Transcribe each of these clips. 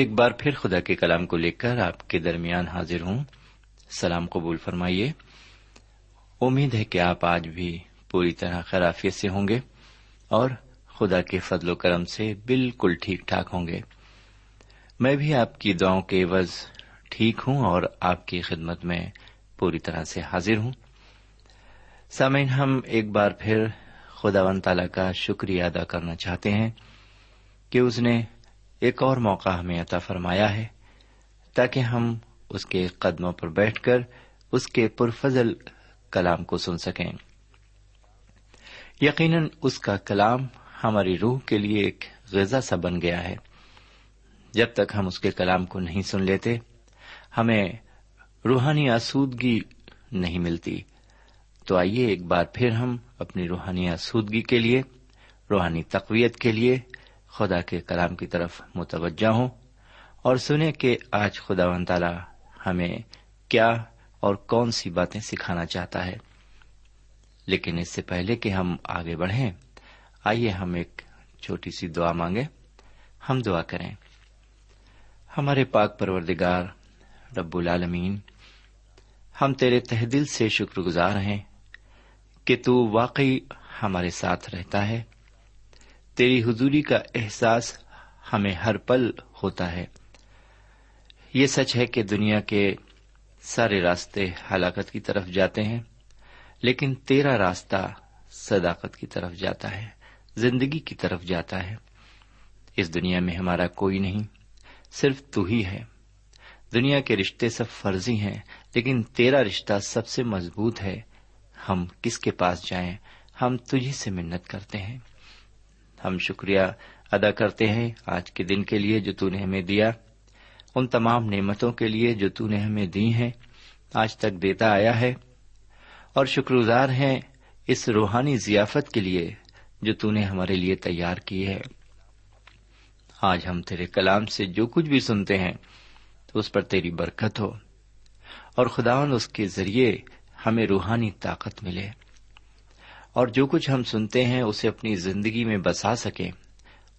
ایک بار پھر خدا کے کلام کو لے کر آپ کے درمیان حاضر ہوں۔ سلام قبول فرمائیے۔ امید ہے کہ آپ آج بھی پوری طرح خرافیت سے ہوں گے اور خدا کے فضل و کرم سے بالکل ٹھیک ٹھاک ہوں گے۔ میں بھی آپ کی دعاؤں کے عوض ٹھیک ہوں اور آپ کی خدمت میں پوری طرح سے حاضر ہوں۔ سامعین، ہم ایک بار پھر خدا و تعالی کا شکریہ ادا کرنا چاہتے ہیں کہ اس نے ایک اور موقع ہمیں عطا فرمایا ہے، تاکہ ہم اس کے قدموں پر بیٹھ کر اس کے پرفضل کلام کو سن سکیں۔ یقیناً اس کا کلام ہماری روح کے لیے ایک غذا سا بن گیا ہے۔ جب تک ہم اس کے کلام کو نہیں سن لیتے، ہمیں روحانی آسودگی نہیں ملتی۔ تو آئیے ایک بار پھر ہم اپنی روحانی آسودگی کے لیے، روحانی تقویت کے لیے خدا کے کلام کی طرف متوجہ ہوں اور سنیں کہ آج خدا و تعالی ہمیں کیا اور کون سی باتیں سکھانا چاہتا ہے۔ لیکن اس سے پہلے کہ ہم آگے بڑھیں، آئیے ہم ایک چھوٹی سی دعا مانگے ہم دعا کریں۔ ہمارے پاک پروردگار رب العالمین، ہم تیرے تہ دل سے شکر گزار ہیں کہ تو واقعی ہمارے ساتھ رہتا ہے۔ تیری حضوری کا احساس ہمیں ہر پل ہوتا ہے۔ یہ سچ ہے کہ دنیا کے سارے راستے ہلاکت کی طرف جاتے ہیں، لیکن تیرا راستہ صداقت کی طرف جاتا ہے، زندگی کی طرف جاتا ہے۔ اس دنیا میں ہمارا کوئی نہیں، صرف تو ہی ہے۔ دنیا کے رشتے سب فرضی ہیں، لیکن تیرا رشتہ سب سے مضبوط ہے۔ ہم کس کے پاس جائیں؟ ہم تجھی سے منت کرتے ہیں۔ ہم شکریہ ادا کرتے ہیں آج کے دن کے لیے جو تو نے ہمیں دیا۔ ان تمام نعمتوں کے لیے جو نے ہمیں دی ہیں، آج تک دیتا آیا ہے۔ اور شکر گزار ہیں اس روحانی ضیافت کے لیے جو تو نے ہمارے لیے تیار کی ہے۔ آج ہم تیرے کلام سے جو کچھ بھی سنتے ہیں تو اس پر تیری برکت ہو۔ اور خداون اس کے ذریعے ہمیں روحانی طاقت ملے۔ اور جو کچھ ہم سنتے ہیں اسے اپنی زندگی میں بسا سکیں،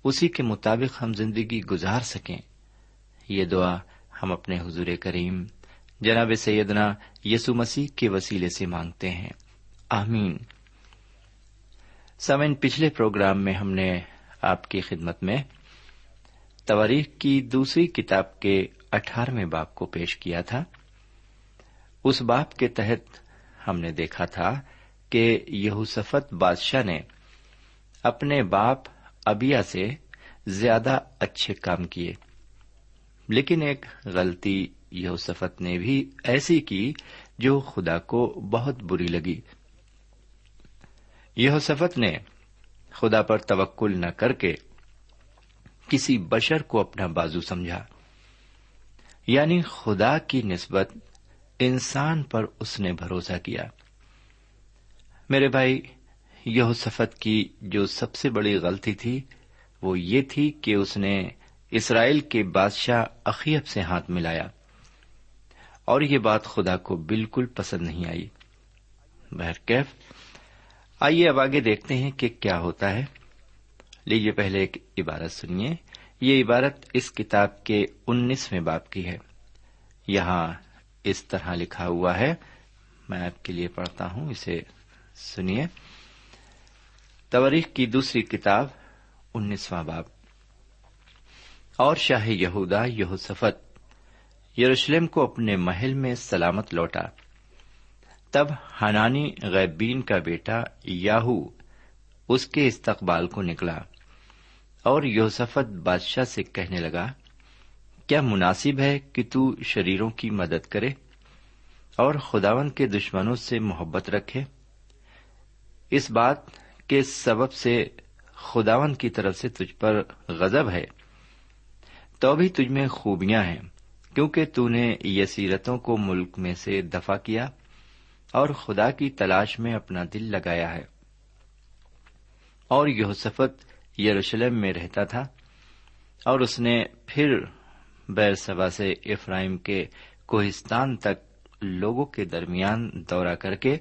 اسی کے مطابق ہم زندگی گزار سکیں۔ یہ دعا ہم اپنے حضور کریم، جناب سیدنا یسو مسیح کے وسیلے سے مانگتے ہیں۔ آمین۔ سمن، پچھلے پروگرام میں ہم نے آپ کی خدمت میں تواریخ کی دوسری کتاب کے اٹھارہویں باپ کو پیش کیا تھا۔ اس باپ کے تحت ہم نے دیکھا تھا کہ یہوسفت بادشاہ نے اپنے باپ ابیا سے زیادہ اچھے کام کیے۔ لیکن ایک غلطی یہوسفت نے بھی ایسی کی جو خدا کو بہت بری لگی۔ یہوسفت نے خدا پر توکل نہ کر کے کسی بشر کو اپنا بازو سمجھا۔ یعنی خدا کی نسبت انسان پر اس نے بھروسہ کیا۔ میرے بھائی، یہ سفت کی جو سب سے بڑی غلطی تھی، وہ یہ تھی کہ اس نے اسرائیل کے بادشاہ عقیب سے ہاتھ ملایا۔ اور یہ بات خدا کو بالکل پسند نہیں آئی۔ بہرکیف آئیے اب آگے دیکھتے ہیں کہ کیا ہوتا ہے۔ لیجیے پہلے ایک عبارت سنیے۔ یہ عبارت اس کتاب کے انیسویں باپ کی ہے۔ یہاں اس طرح لکھا ہوا ہے۔ میں آپ کے لیے پڑھتا ہوں، اسے سنیے۔ تواریخ کی دوسری کتاب انیسواں باب۔ اور شاہ یہودا یہوسفت یروشلم کو اپنے محل میں سلامت لوٹا۔ تب ہنانی غیبین کا بیٹا یاہو اس کے استقبال کو نکلا اور یوسفت بادشاہ سے کہنے لگا، کیا مناسب ہے کہ تو شریروں کی مدد کرے اور خداون کے دشمنوں سے محبت رکھے؟ اس بات کے سبب سے خداون کی طرف سے تجھ پر غزب ہے۔ تو بھی تجھ میں خوبیاں ہیں، کیونکہ تو نے یسیرتوں کو ملک میں سے دفاع کیا اور خدا کی تلاش میں اپنا دل لگایا ہے۔ اور یہوسفت یروشلم میں رہتا تھا اور اس نے پھر بیر سبا سے افرائم کے کوہستان تک لوگوں کے درمیان دورہ کر کے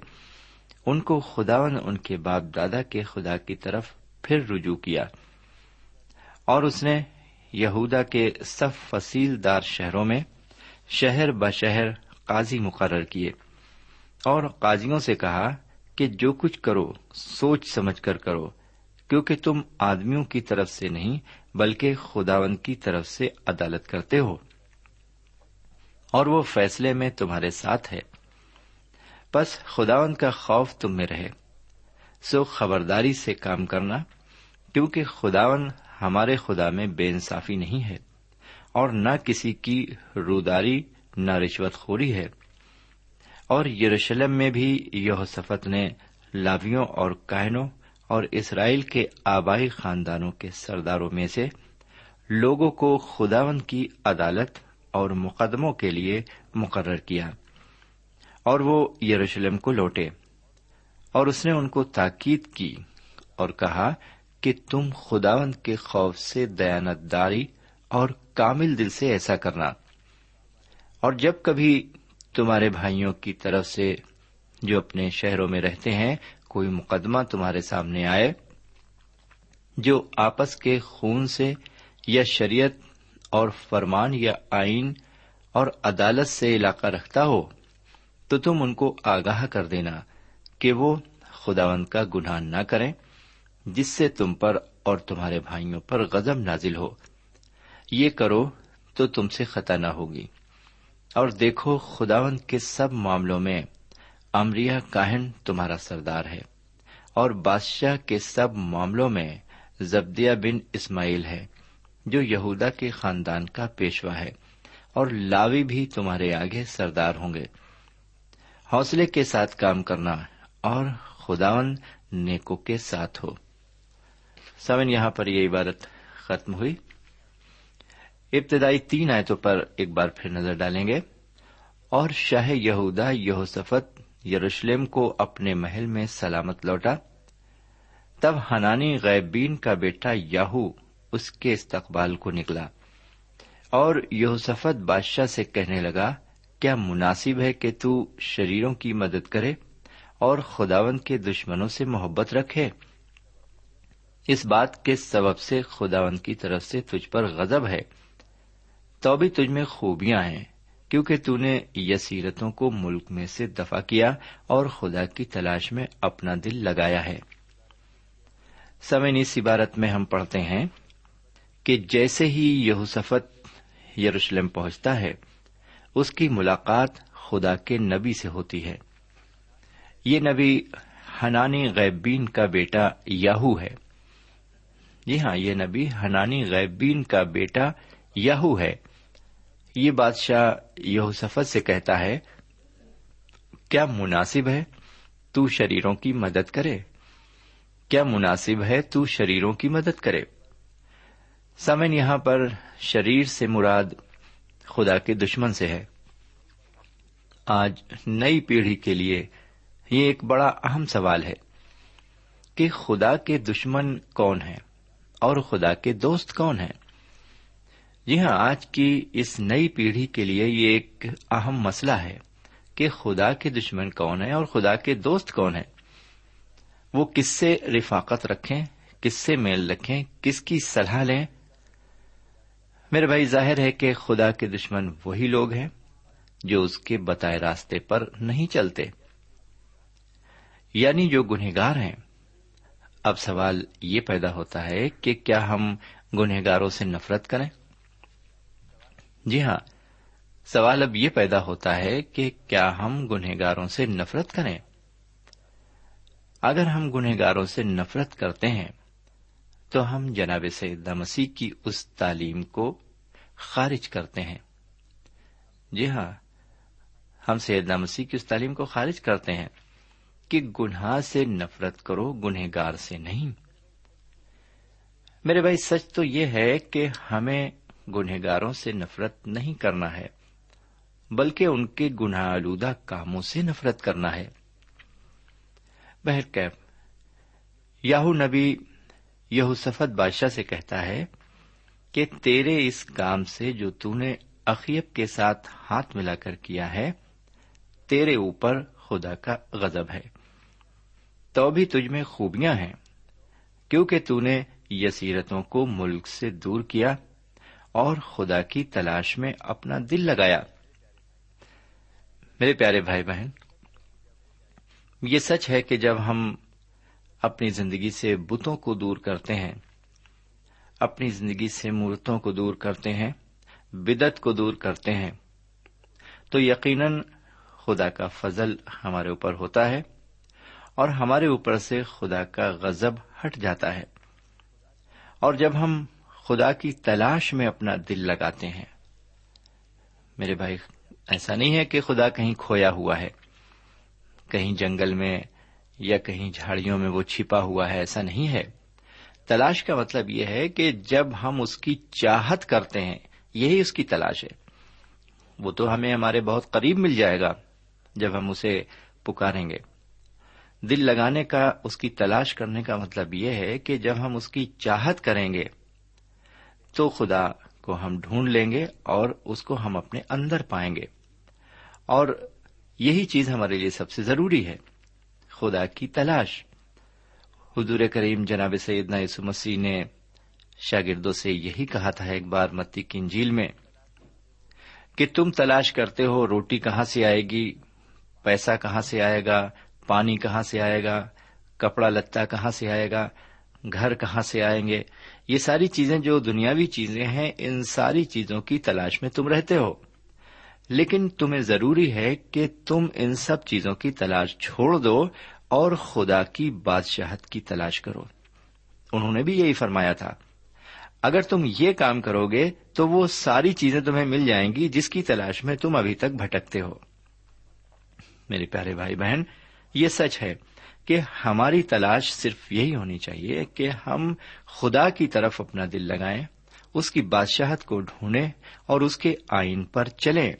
ان کو خداون ان کے باپ دادا کے خدا کی طرف پھر رجوع کیا۔ اور اس نے یہودا کے سب فصیل دار شہروں میں شہر بشہر قاضی مقرر کیے اور قاضیوں سے کہا کہ جو کچھ کرو، سوچ سمجھ کر کرو، کیونکہ تم آدمیوں کی طرف سے نہیں، بلکہ خداون کی طرف سے عدالت کرتے ہو۔ اور وہ فیصلے میں تمہارے ساتھ ہے۔ بس خداون کا خوف تم میں رہے۔ سو خبرداری سے کام کرنا، کیونکہ خداون ہمارے خدا میں بے انصافی نہیں ہے، اور نہ کسی کی روداری، نہ رشوت خوری ہے۔ اور یروشلم میں بھی یہ صفت نے لاویوں اور کائنوں اور اسرائیل کے آبائی خاندانوں کے سرداروں میں سے لوگوں کو خداون کی عدالت اور مقدموں کے لیے مقرر کیا۔ اور وہ یروشلم کو لوٹے اور اس نے ان کو تاکید کی اور کہا کہ تم خداون کے خوف سے دیانت داری اور کامل دل سے ایسا کرنا۔ اور جب کبھی تمہارے بھائیوں کی طرف سے جو اپنے شہروں میں رہتے ہیں کوئی مقدمہ تمہارے سامنے آئے جو آپس کے خون سے یا شریعت اور فرمان یا آئین اور عدالت سے علاقہ رکھتا ہو تو تم ان کو آگاہ کر دینا کہ وہ خداون کا گناہ نہ کریں، جس سے تم پر اور تمہارے بھائیوں پر غزم نازل ہو۔ یہ کرو تو تم سے خطا نہ ہوگی۔ اور دیکھو خداون کے سب معاملوں میں امریا کاہن تمہارا سردار ہے، اور بادشاہ کے سب معاملوں میں زبدیا بن اسماعیل ہے، جو یہودا کے خاندان کا پیشوا ہے، اور لاوی بھی تمہارے آگے سردار ہوں گے۔ حوصلے کے ساتھ کام کرنا اور خداون نیکو کے ساتھ ہو۔ سمن یہاں پر یہ عبادت ختم ہوئی۔ ابتدائی تین آیتوں پر ایک بار پھر نظر ڈالیں گے۔ اور شاہ یہودا یہوسفت یروشلم کو اپنے محل میں سلامت لوٹا۔ تب ہنانی غیبین کا بیٹا یاہو اس کے استقبال کو نکلا۔ اور یہوسفت بادشاہ سے کہنے لگا کیا مناسب ہے کہ تو شریروں کی مدد کرے اور خداون کے دشمنوں سے محبت رکھے؟ اس بات کے سبب سے خداون کی طرف سے تجھ پر غزب ہے۔ تو بھی تجھ میں خوبیاں ہیں، کیونکہ تو نے یسیرتوں کو ملک میں سے دفاع کیا اور خدا کی تلاش میں اپنا دل لگایا ہے۔ سمن اس عبارت میں ہم پڑھتے ہیں کہ جیسے ہی یہوسفت یروشلم پہنچتا ہے اس کی ملاقات خدا کے نبی سے ہوتی ہے۔ یہ نبی ہنانی غیبین کا بیٹا یاہو ہے۔ جی ہاں یہ نبی ہنانی غیبین کا بیٹا یاہو ہے۔ یہ بادشاہ یہوسفت سے کہتا ہے، کیا مناسب ہے تو شریروں کی مدد کرے۔ کیا مناسب ہے تو شریروں کی مدد کرے۔ سمن یہاں پر شریر سے مراد خدا کے دشمن سے ہے۔ آج نئی پیڑھی کے لیے یہ ایک بڑا اہم سوال ہے کہ خدا کے دشمن کون ہیں اور خدا کے دوست کون ہیں؟ جی ہاں آج کی اس نئی پیڑھی کے لیے یہ ایک اہم مسئلہ ہے کہ خدا کے دشمن کون ہیں اور خدا کے دوست کون ہیں۔ وہ کس سے رفاقت رکھیں، کس سے میل رکھیں، کس کی صلاح لیں میرے بھائی، ظاہر ہے کہ خدا کے دشمن وہی لوگ ہیں جو اس کے بتائے راستے پر نہیں چلتے۔ یعنی جو گنہگار ہیں۔ اب سوال یہ پیدا ہوتا ہے کہ کیا ہم گنہگاروں سے نفرت کریں؟ جی ہاں سوال اب یہ پیدا ہوتا ہے کہ کیا ہم گنہگاروں سے نفرت کریں؟ اگر ہم گنہگاروں سے نفرت کرتے ہیں تو ہم جناب سید مسیح کی اس تعلیم کو خارج کرتے ہیں۔ جی ہاں ہم سید مسیح کی اس تعلیم کو خارج کرتے ہیں کہ گناہ سے نفرت کرو، گنہگار سے نہیں۔ میرے بھائی، سچ تو یہ ہے کہ ہمیں گنہگاروں سے نفرت نہیں کرنا ہے، بلکہ ان کے گناہ آلودہ کاموں سے نفرت کرنا ہے۔ بہرکیف، یاہو نبی یہو سفت بادشاہ سے کہتا ہے کہ تیرے اس کام سے جو تو نے اقیب کے ساتھ ہاتھ ملا کر کیا ہے، تیرے اوپر خدا کا غزب ہے۔ تو بھی تجھ میں خوبیاں ہیں، کیونکہ تو نے یسیرتوں کو ملک سے دور کیا اور خدا کی تلاش میں اپنا دل لگایا۔ میرے پیارے بھائی بہن، یہ سچ ہے کہ جب ہم اپنی زندگی سے بتوں کو دور کرتے ہیں۔ اپنی زندگی سے مورتوں کو دور کرتے ہیں بدت کو دور کرتے ہیں۔ تو یقیناً خدا کا فضل ہمارے اوپر ہوتا ہے اور ہمارے اوپر سے خدا کا غزب ہٹ جاتا ہے۔ اور جب ہم خدا کی تلاش میں اپنا دل لگاتے ہیں، میرے بھائی، ایسا نہیں ہے کہ خدا کہیں کھویا ہوا ہے، کہیں جنگل میں یا کہیں جھاڑیوں میں وہ چھپا ہوا ہے، ایسا نہیں ہے۔ تلاش کا مطلب یہ ہے کہ جب ہم اس کی چاہت کرتے ہیں، یہی اس کی تلاش ہے۔ وہ تو ہمیں ہمارے بہت قریب مل جائے گا جب ہم اسے پکاریں گے۔ دل لگانے کا، اس کی تلاش کرنے کا مطلب یہ ہے کہ جب ہم اس کی چاہت کریں گے، تو خدا کو ہم ڈھونڈ لیں گے اور اس کو ہم اپنے اندر پائیں گے۔ اور یہی چیز ہمارے لیے سب سے ضروری ہے۔ خدا کی تلاش۔ حضور کریم جناب سیدنا یسو مسیح نے شاگردوں سے یہی کہا تھا ایک بار متی کی انجیل میں کہ تم تلاش کرتے ہو، روٹی کہاں سے آئے گی؟ پیسہ کہاں سے آئے گا؟ پانی کہاں سے آئے گا؟ کپڑا لتا کہاں سے آئے گا؟ گھر کہاں سے آئیں گے؟ یہ ساری چیزیں جو دنیاوی چیزیں ہیں، ان ساری چیزوں کی تلاش میں تم رہتے ہو۔ لیکن تمہیں ضروری ہے کہ تم ان سب چیزوں کی تلاش چھوڑ دو اور خدا کی بادشاہت کی تلاش کرو۔ انہوں نے بھی یہی فرمایا تھا۔ اگر تم یہ کام کرو گے تو وہ ساری چیزیں تمہیں مل جائیں گی جس کی تلاش میں تم ابھی تک بھٹکتے ہو۔ میرے پیارے بھائی بہن، یہ سچ ہے کہ ہماری تلاش صرف یہی ہونی چاہیے کہ ہم خدا کی طرف اپنا دل لگائیں، اس کی بادشاہت کو ڈھونڈیں اور اس کے آئین پر چلیں۔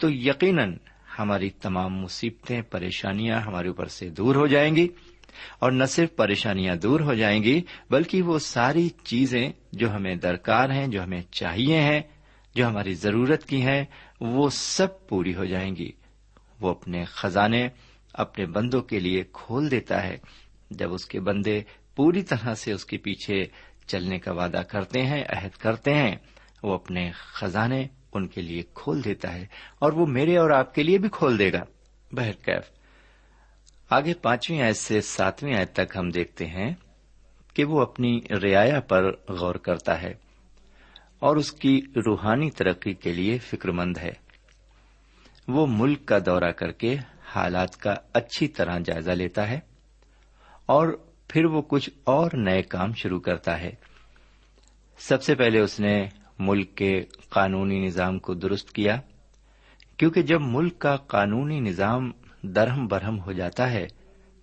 تو یقیناً ہماری تمام مصیبتیں، پریشانیاں ہمارے اوپر سے دور ہو جائیں گی اور نہ صرف پریشانیاں دور ہو جائیں گی بلکہ وہ ساری چیزیں جو ہمیں درکار ہیں، جو ہمیں چاہیے ہیں، جو ہماری ضرورت کی ہیں، وہ سب پوری ہو جائیں گی۔ وہ اپنے خزانے اپنے بندوں کے لیے کھول دیتا ہے۔ جب اس کے بندے پوری طرح سے اس کے پیچھے چلنے کا وعدہ کرتے ہیں، عہد کرتے ہیں، وہ اپنے خزانے ان کے لیے کھول دیتا ہے اور وہ میرے اور آپ کے لیے بھی کھول دے گا۔ بہرکیف آگے پانچویں آیت سے ساتویں آیت تک ہم دیکھتے ہیں کہ وہ اپنی رعایا پر غور کرتا ہے اور اس کی روحانی ترقی کے لیے فکر مند ہے۔ وہ ملک کا دورہ کر کے حالات کا اچھی طرح جائزہ لیتا ہے اور پھر وہ کچھ اور نئے کام شروع کرتا ہے۔ سب سے پہلے اس نے ملک کے قانونی نظام کو درست کیا۔ کیونکہ جب ملک کا قانونی نظام درہم برہم ہو جاتا ہے،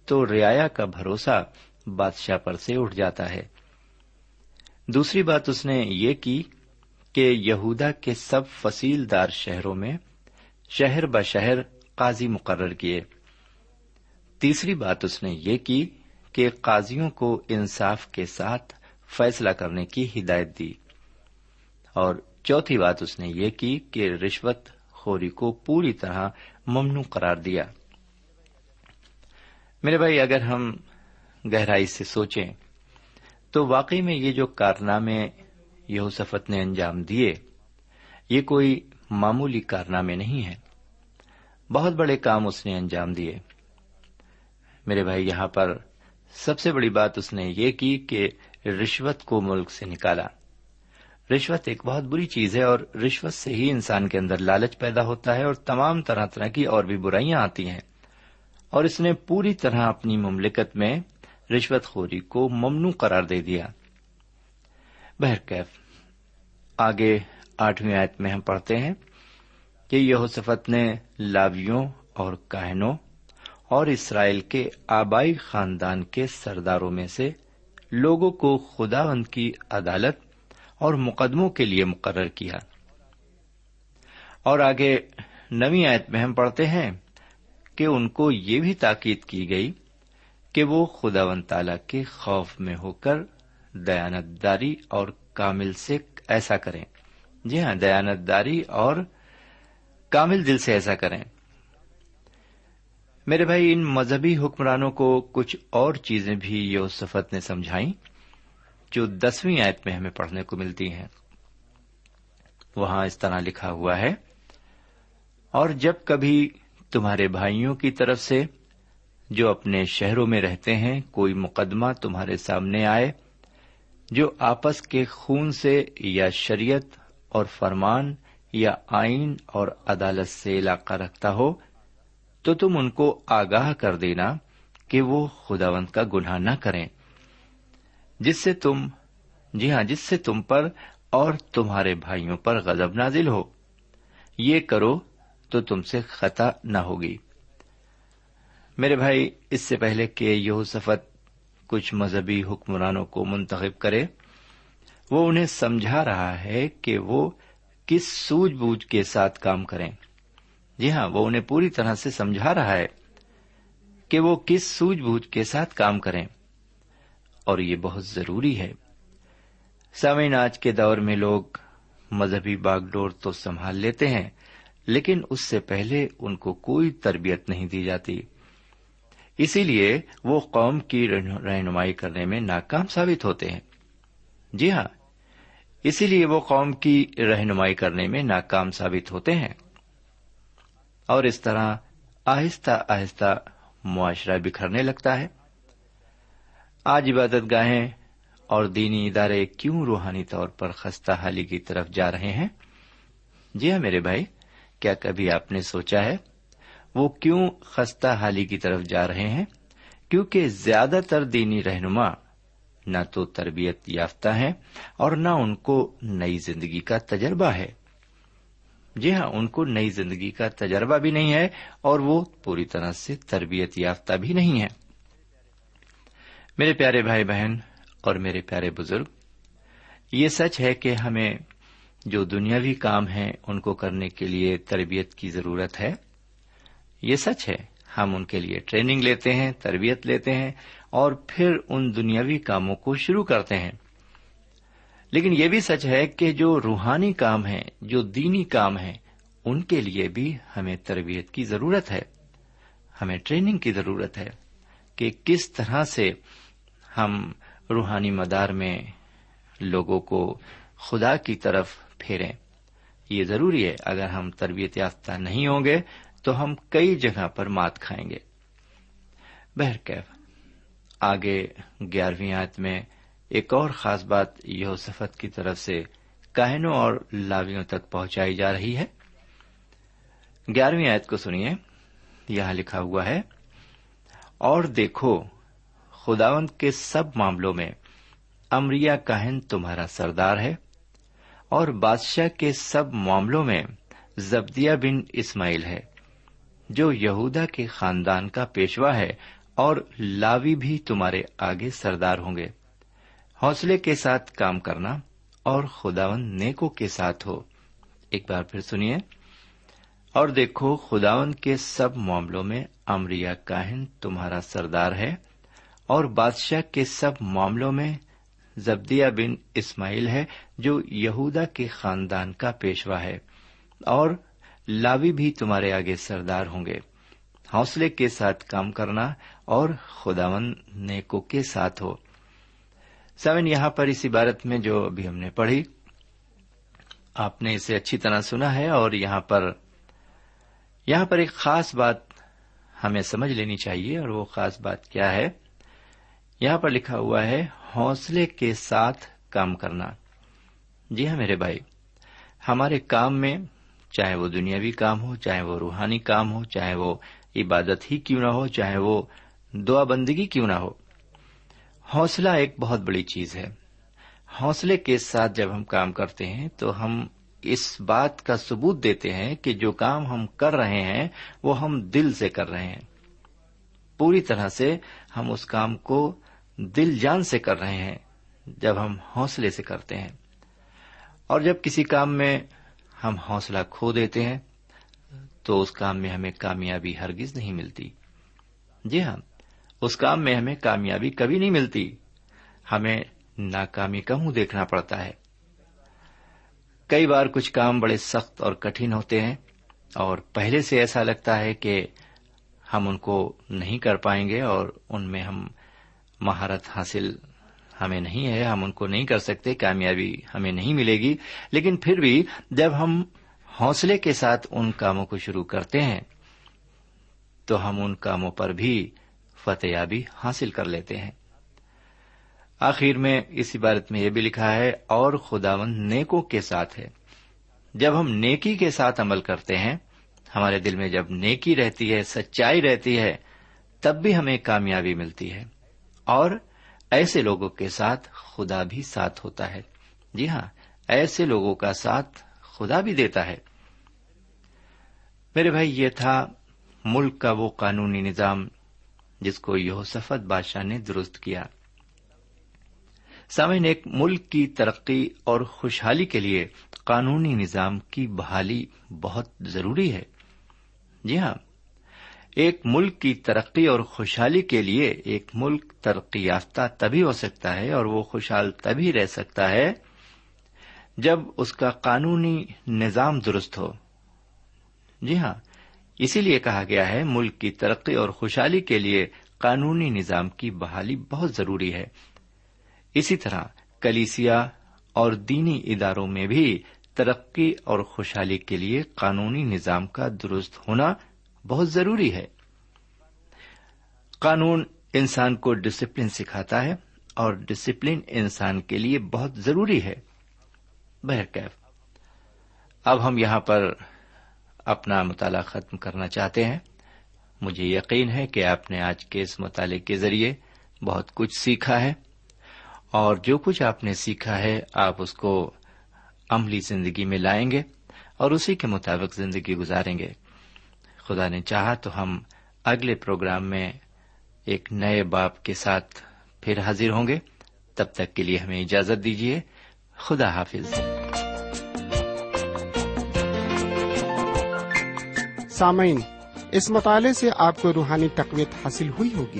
تو رعایا کا بھروسہ بادشاہ پر سے اٹھ جاتا ہے۔ دوسری بات اس نے یہ کی کہ یہودا کے سب فصیل دار شہروں میں شہر بشہر قاضی مقرر کیے۔ تیسری بات اس نے یہ کی کہ قاضیوں کو انصاف کے ساتھ فیصلہ کرنے کی ہدایت دی۔ اور چوتھی بات اس نے یہ کی کہ رشوت خوری کو پوری طرح ممنوع قرار دیا۔ میرے بھائی، اگر ہم گہرائی سے سوچیں، تو واقعی میں یہ جو کارنامے یہوسفت نے انجام دیے، یہ کوئی معمولی کارنامے نہیں ہے بہت بڑے کام اس نے انجام دیے۔ میرے بھائی، یہاں پر سب سے بڑی بات اس نے یہ کی کہ رشوت کو ملک سے نکالا۔ رشوت ایک بہت بری چیز ہے اور رشوت سے ہی انسان کے اندر لالچ پیدا ہوتا ہے اور تمام طرح طرح کی اور بھی برائیاں آتی ہیں۔ اور اس نے پوری طرح اپنی مملکت میں رشوت خوری کو ممنوع قرار دے دیا۔ بہرکیف، آگے آٹھویں آیت میں ہم پڑھتے ہیں کہ یہ نے لاویوں اور کاہنوں اور اسرائیل کے آبائی خاندان کے سرداروں میں سے لوگوں کو خداوند کی عدالت اور مقدموں کے لیے مقرر کیا۔ اور آگے نوی آیت میں ہم پڑھتے ہیں کہ ان کو یہ بھی تاکید کی گئی کہ وہ خدا و تعالی کے خوف میں ہو کر دیانت داری اور کامل سے ایسا کریں۔ جی ہاں دیانت داری اور کامل دل سے ایسا کریں۔ میرے بھائی، ان مذہبی حکمرانوں کو کچھ اور چیزیں بھی یوسفت نے سمجھائیں۔ جو دسویں آیت میں ہمیں پڑھنے کو ملتی ہیں، وہاں اس طرح لکھا ہوا ہے، اور جب کبھی تمہارے بھائیوں کی طرف سے جو اپنے شہروں میں رہتے ہیں، کوئی مقدمہ تمہارے سامنے آئے، جو آپس کے خون سے یا شریعت اور فرمان یا آئین اور عدالت سے علاقہ رکھتا ہو، تو تم ان کو آگاہ کر دینا کہ وہ خداوند کا گناہ نہ کریں۔ جس سے تم جی ہاں جس سے تم پر اور تمہارے بھائیوں پر غضب نازل ہو۔ یہ کرو تو تم سے خطا نہ ہوگی۔ میرے بھائی، اس سے پہلے کہ یہوسفت کچھ مذہبی حکمرانوں کو منتخب کرے، وہ انہیں سمجھا رہا ہے کہ وہ کس سوجھ بوجھ کے ساتھ کام کریں۔ جی ہاں وہ انہیں پوری طرح سے سمجھا رہا ہے کہ وہ کس سوجھ بوجھ کے ساتھ کام کریں۔ اور یہ بہت ضروری ہے۔ سامعین، آج کے دور میں لوگ مذہبی باغ ڈور تو سنبھال لیتے ہیں، لیکن اس سے پہلے ان کو کوئی تربیت نہیں دی جاتی۔ اسی لیے وہ قوم کی رہنمائی کرنے میں ناکام ثابت ہوتے ہیں۔ جی ہاں اسی لیے وہ قوم کی رہنمائی کرنے میں ناکام ثابت ہوتے ہیں۔ اور اس طرح آہستہ آہستہ معاشرہ بکھرنے لگتا ہے۔ آج عبادت گاہیں اور دینی ادارے کیوں روحانی طور پر خستہ حالی کی طرف جا رہے ہیں؟ جی ہاں میرے بھائی، کیا کبھی آپ نے سوچا ہے وہ کیوں خستہ حالی کی طرف جا رہے ہیں؟ کیونکہ زیادہ تر دینی رہنما نہ تو تربیت یافتہ ہیں اور نہ ان کو نئی زندگی کا تجربہ ہے۔ جی ہاں ان کو نئی زندگی کا تجربہ بھی نہیں ہے اور وہ پوری طرح سے تربیت یافتہ بھی نہیں ہے میرے پیارے بھائی بہن اور میرے پیارے بزرگ، یہ سچ ہے کہ ہمیں جو دنیاوی کام ہیں ان کو کرنے کے لیے تربیت کی ضرورت ہے۔ یہ سچ ہے، ہم ان کے لیے ٹریننگ لیتے ہیں، تربیت لیتے ہیں اور پھر ان دنیاوی کاموں کو شروع کرتے ہیں۔ لیکن یہ بھی سچ ہے کہ جو روحانی کام ہیں، جو دینی کام ہیں، ان کے لیے بھی ہمیں تربیت کی ضرورت ہے۔ ہمیں ٹریننگ کی ضرورت ہے کہ کس طرح سے ہم روحانی مدار میں لوگوں کو خدا کی طرف پھیریں۔ یہ ضروری ہے، اگر ہم تربیت یافتہ نہیں ہوں گے تو ہم کئی جگہ پر مات کھائیں گے۔ بہرکیف آگے گیارہویں آیت میں ایک اور خاص بات یوسفت کی طرف سے کاہنوں اور لاویوں تک پہنچائی جا رہی ہے۔ گیارہویں آیت کو سنیے، یہاں لکھا ہوا ہے، اور دیکھو خداون کے سب معاملوں میں امریا کاہن تمہارا سردار ہے اور بادشاہ کے سب معاملوں میں زبدیا بن اسماعیل ہے، جو یہودا کے خاندان کا پیشوا ہے اور لاوی بھی تمہارے آگے سردار ہوں گے۔ حوصلے کے ساتھ کام کرنا اور خداون نیکو کے ساتھ ہو۔ ایک بار پھر سنیے۔ اور دیکھو خداون کے سب معاملوں میں امریا کاہن تمہارا سردار ہے۔ اور بادشاہ کے سب معاملوں میں زبدیا بن اسماعیل ہے، جو یہودا کے خاندان کا پیشوا ہے۔ اور لاوی بھی تمہارے آگے سردار ہوں گے۔ حوصلے کے ساتھ کام کرنا اور خداون نیکو کے ساتھ ہو۔ سمن، یہاں پر اس عبارت میں جو ابھی ہم نے پڑھی، آپ نے اسے اچھی طرح سنا ہے اور یہاں پر یہاں پر ایک خاص بات ہمیں سمجھ لینی چاہیے اور وہ خاص بات کیا ہے۔ یہاں پر لکھا ہوا ہے، حوصلے کے ساتھ کام کرنا۔ جی ہاں میرے بھائی، ہمارے کام میں چاہے وہ دنیاوی کام ہو، چاہے وہ روحانی کام ہو، چاہے وہ عبادت ہی کیوں نہ ہو، چاہے وہ دعا بندگی کیوں نہ ہو۔ حوصلہ ایک بہت بڑی چیز ہے۔ حوصلے کے ساتھ جب ہم کام کرتے ہیں تو ہم اس بات کا ثبوت دیتے ہیں کہ جو کام ہم کر رہے ہیں وہ ہم دل سے کر رہے ہیں۔ پوری طرح سے ہم اس کام کو دل جان سے کر رہے ہیں جب ہم حوصلے سے کرتے ہیں۔ اور جب کسی کام میں ہم حوصلہ کھو دیتے ہیں، تو اس کام میں ہمیں کامیابی ہرگز نہیں ملتی۔ جی ہاں اس کام میں ہمیں کامیابی کبھی نہیں ملتی۔ ہمیں ناکامی کا منہ دیکھنا پڑتا ہے۔ کئی بار کچھ کام بڑے سخت اور کٹھن ہوتے ہیں، اور پہلے سے ایسا لگتا ہے کہ ہم ان کو نہیں کر پائیں گے اور ان میں ہم مہارت حاصل ہمیں نہیں ہے، ہم ان کو نہیں کر سکتے، کامیابی ہمیں نہیں ملے گی۔ لیکن پھر بھی جب ہم حوصلے کے ساتھ ان کاموں کو شروع کرتے ہیں، تو ہم ان کاموں پر بھی فتح یابی حاصل کر لیتے ہیں۔ آخر میں اس عبارت میں یہ بھی لکھا ہے، اور خداون نیکوں کے ساتھ ہے۔ جب ہم نیکی کے ساتھ عمل کرتے ہیں، ہمارے دل میں جب نیکی رہتی ہے، سچائی رہتی ہے، تب بھی ہمیں کامیابی ملتی ہے۔ اور ایسے لوگوں کے ساتھ خدا بھی ساتھ ہوتا ہے۔ جی ہاں ایسے لوگوں کا ساتھ خدا بھی دیتا ہے۔ میرے بھائی، یہ تھا ملک کا وہ قانونی نظام جس کو یوسفت بادشاہ نے درست کیا۔ سامعین، ایک ملک کی ترقی اور خوشحالی کے لیے قانونی نظام کی بحالی بہت ضروری ہے۔ جی ہاں ایک ملک کی ترقی اور خوشحالی کے لیے ایک ملک ترقی یافتہ تبھی ہو سکتا ہے اور وہ خوشحال تبھی رہ سکتا ہے جب اس کا قانونی نظام درست ہو۔ جی ہاں اسی لیے کہا گیا ہے ملک کی ترقی اور خوشحالی کے لیے قانونی نظام کی بحالی بہت ضروری ہے۔ اسی طرح کلیسیا اور دینی اداروں میں بھی ترقی اور خوشحالی کے لیے قانونی نظام کا درست ہونا بہت ضروری ہے۔ قانون انسان کو ڈسپلن سکھاتا ہے اور ڈسپلن انسان کے لیے بہت ضروری ہے۔ بہرکیف اب ہم یہاں پر اپنا مطالعہ ختم کرنا چاہتے ہیں۔ مجھے یقین ہے کہ آپ نے آج کے اس مطالعے کے ذریعے بہت کچھ سیکھا ہے۔ اور جو کچھ آپ نے سیکھا ہے، آپ اس کو عملی زندگی میں لائیں گے اور اسی کے مطابق زندگی گزاریں گے۔ خدا نے چاہا تو ہم اگلے پروگرام میں ایک نئے باپ کے ساتھ پھر حاضر ہوں گے۔ تب تک کے لیے ہمیں اجازت دیجیے خدا حافظ۔ سامعین، اس مطالعے سے آپ کو روحانی تقویت حاصل ہوئی ہوگی۔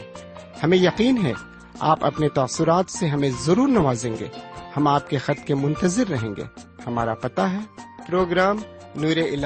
ہمیں یقین ہے، آپ اپنے تاثرات سے ہمیں ضرور نوازیں گے۔ ہم آپ کے خط کے منتظر رہیں گے۔ ہمارا پتا ہے، پروگرام نور ال